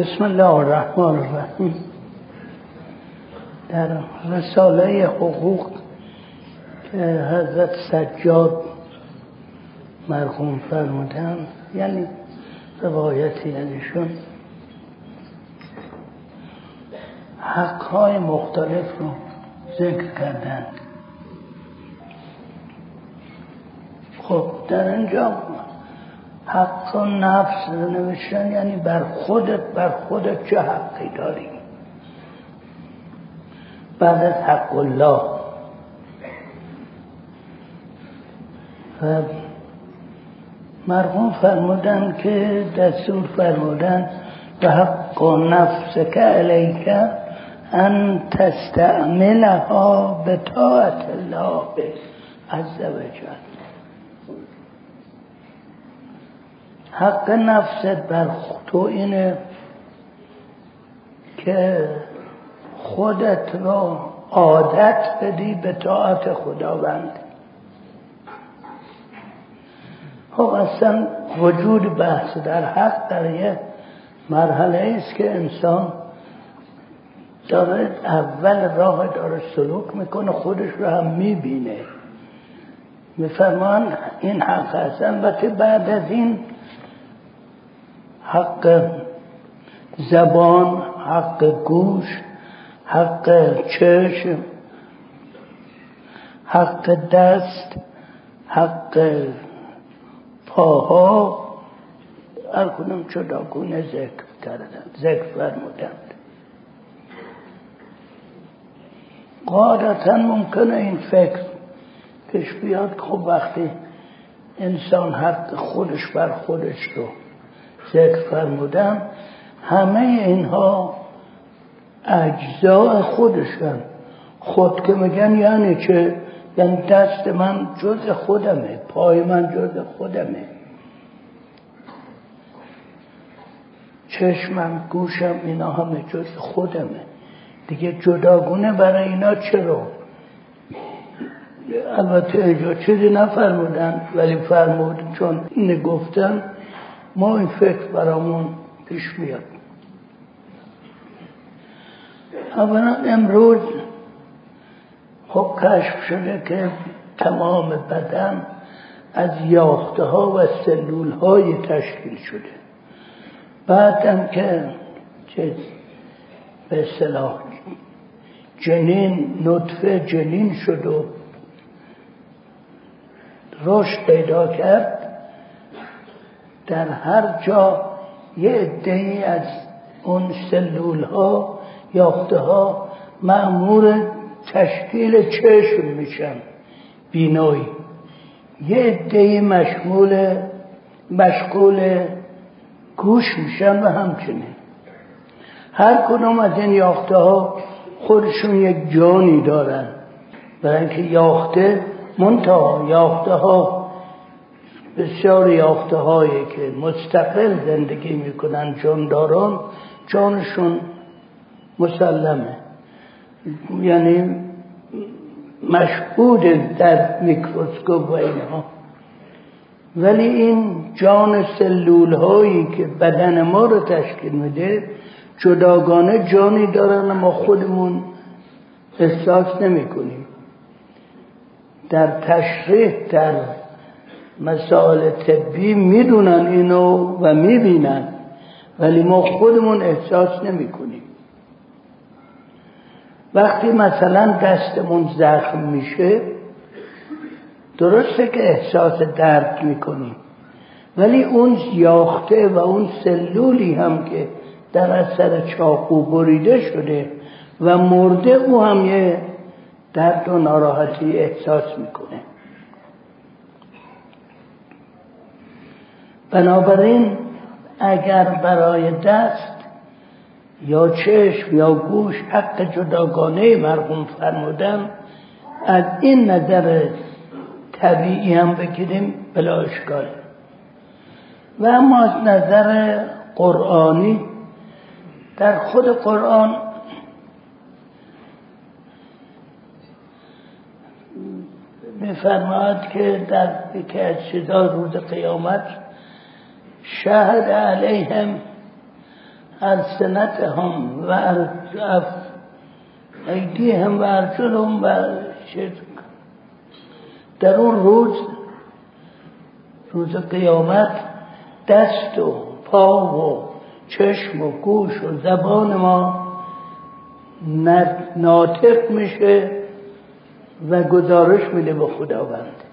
بسم الله الرحمن الرحیم. در رساله حقوق که حضرت سجاد مرحوم فرمودن یعنی روایتی ازشون حقهای مختلف رو ذکر کردند خب در اینجا حق و نفس نوشتن یعنی بر خودت بر خودت چه حقی داری؟ بعد از حق الله. و مرحوم فرمودن که دستور فرمودن و حق و نفس که علیک ان تستعملها به طاعت الله عز و حق نفست بر تو اینه که خودت رو عادت بدی به طاعت خداوند. خب اصلا وجود بحث در حق در یه مرحله است که انسان داره اول راه داره سلوک می‌کنه خودش رو هم می‌بینه. میفرمان این حق هست البته بعد از این حق زبان حق گوش حق چشم حق دست حق پاها. هر کنم جداگونه ذکر کردن ذکر فرمودند. قاعدتا ممکنه این فکر پیش بیاد. خب وقتی انسان حق خودش بر خودش رو ذکر فرمودم همه اینها اجزاء خودشن خود که میگن یعنی چه؟ یعنی دست من جز خودمه پای من جز خودمه. چشمم گوشم اینا همه جز خودمه. دیگه جداگونه برای اینا چرا؟ البته اینجا چیزی نفرمودن ولی فرمود چون اینه گفتن ما این فکر برامون پیش میاد. اولا امروز خب کشف شده که تمام بدن از یاخته ها و سلول های تشکیل شده. بعدم که چه به صلاح جنین نطفه جنین شد و رشد پیدا کرد در هر جا یه عده از اون سلول ها یافته ها معمور تشکیل چشم میشن. بینایی. یه عده مشمول مشغول گوش میشن و همچنین. هر کدوم از این یافته ها خودشون یک جانی دارن. برای اینکه یاخته منتها یاخته ها بسیار یافته هایی که مستقل زندگی می‌کنن جانداران جانشون مسلمه. یعنی مشهود در میکروسکوپ و اینها. ولی این جان سلول هایی که بدن ما رو تشکیل میده جداگانه جانی دارن ما خودمون احساس نمی کنیم در تشریح در مسائل طبی می‌دونن اینو و می‌بینن ولی ما خودمون احساس نمی کنیم وقتی مثلا دستمون زخم میشه درسته که احساس درد می‌کنیم ولی اون یاخته و اون سلولی هم که در اثر چاقو بریده شده و مرده او هم یه درد و ناراحتی احساس می‌کنه. بنابراین اگر برای دست یا چشم یا گوش حق جداگانه مرحوم فرمودن از این نظر طبیعی هم بگیریم بلا اشکال. و اما از نظر قرآنی در خود قرآن میفرماید که در یکی از چیزا روز قیامت شهد علیهم السنت هم و ایدی هم و ارجل هم و در اون روز روز قیامت دست و پا و چشم و گوش و زبان ما ناطق میشه و گزارش میده به خداوند.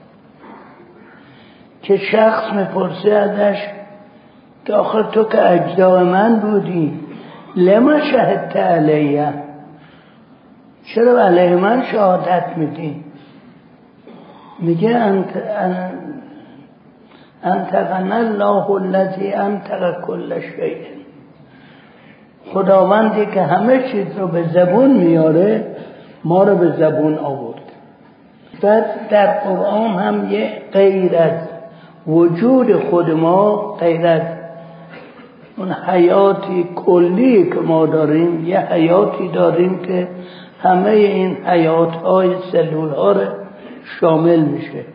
که شخص می‌پرسه ازش که آخر تو که اجزا من بودی. لما شهدت علیه؟ چرا علیه من شهادت میدی؟ میگه انت انتقن الله الذي انتق کل شیء. خداوندی که همه چیز رو به زبون میاره ما رو به زبون آورد. بعد در قرآن هم یه غیر وجود خود ما غیر اون حیاتی کلی که ما داریم یه حیاتی داریم که همه این حیات های سلول ها رو شامل میشه.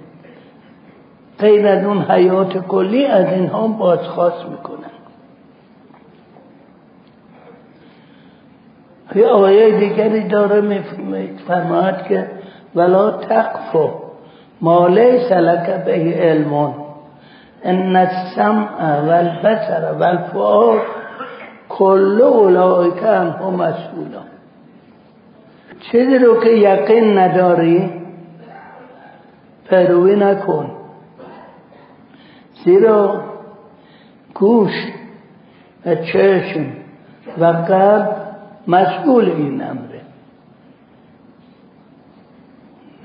غیر از اون حیات کلی از اینها بازخواست می‌کنن. یه آیه دیگری داره میفرماید که ولا تقفو ما لیس به علمون ان السمع والبصر والفؤاد کل اولئک عنه مسئولان چیزی رو که یقین نداری پیروی نکن. زیرا گوش و چشم و قلب مسئول این امره.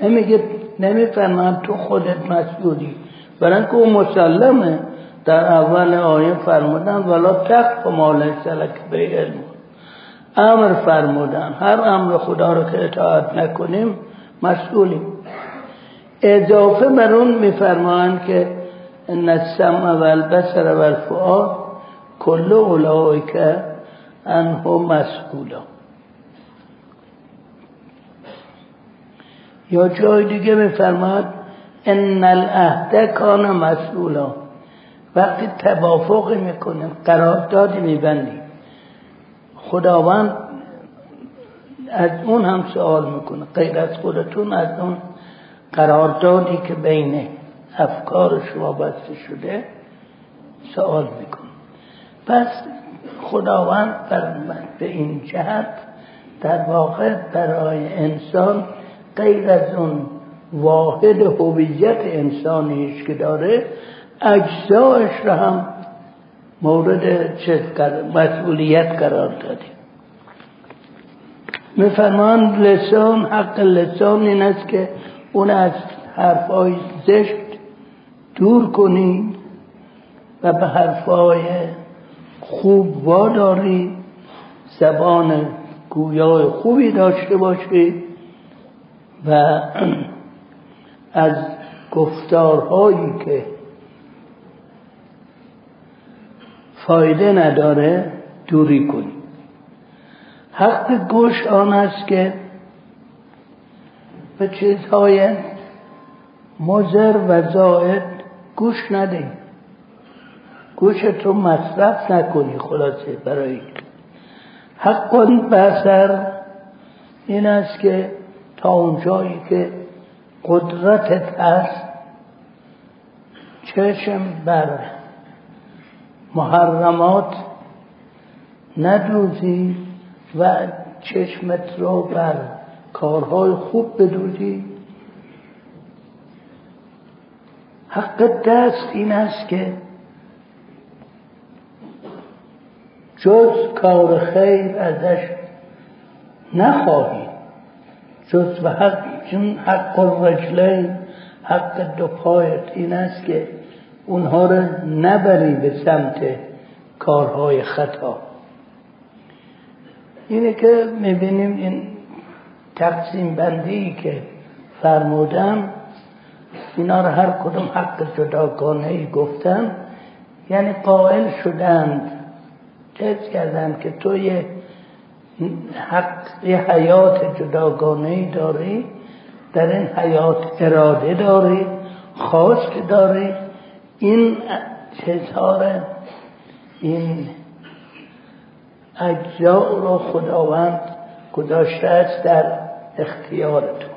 نمیگه نمیفرمان تو خودت مسئولی. برای که اون مسلمه در اول آیه فرمودن ولا تقف ما لیس لک به علم. امر فرمودن هر امر خدا رو که اطاعت نکنیم مسئولیم. اضافه بر اون میفرمان که ان السمع والبصر والفؤاد کل اولئک انه مسئولا. یا جای دیگه میفرماد ان العهد کان مسئولا. وقتی توافق می‌کنیم قراردادی میبندیم. خداوند از اون هم سوال می‌کنه. غیر از خودتون از اون قراردادی که بین افکار شما بسته شده سوال می‌کنه. پس خداوند به این جهت در واقع برای انسان غیر از اون واحد هویت انسانیش که داره اجزایش را هم مورد مسئولیت قرار دادیم. میفرمان لسان حق لسان این است که اون از حرفای زشت دور کنی و به حرفای خوب واداری زبان گویای خوبی داشته باشی و از گفتارهایی که فایده نداره دوری کنی حق گوش آن است که به چیزهای مزر و زائد گوش نده گوشت رو مصرف نکنی خلاصه برای حق بسر این است که تا اونجایی که قدرتت هست چشم بر محرمات ندوزی و چشمت رو بر کارهای خوب بدوزی. حق دست این است که جز کار خیر ازش نخواهی جز و حق چون حق الرجلین حق دو پایت این است که اونها رو نبری به سمت کارهای خطا. اینه که می‌بینیم این تقسیم بندی که فرمودم اینا رو هر کدوم حق جداگانه ای گفتم یعنی قائل شدند چیز کردم که تو یه حق یه حیات جداگانه ای داری در این حیات اراده داری خواست داری. این چیزها این اجزا را خداوند گذاشته است در اختیارتون.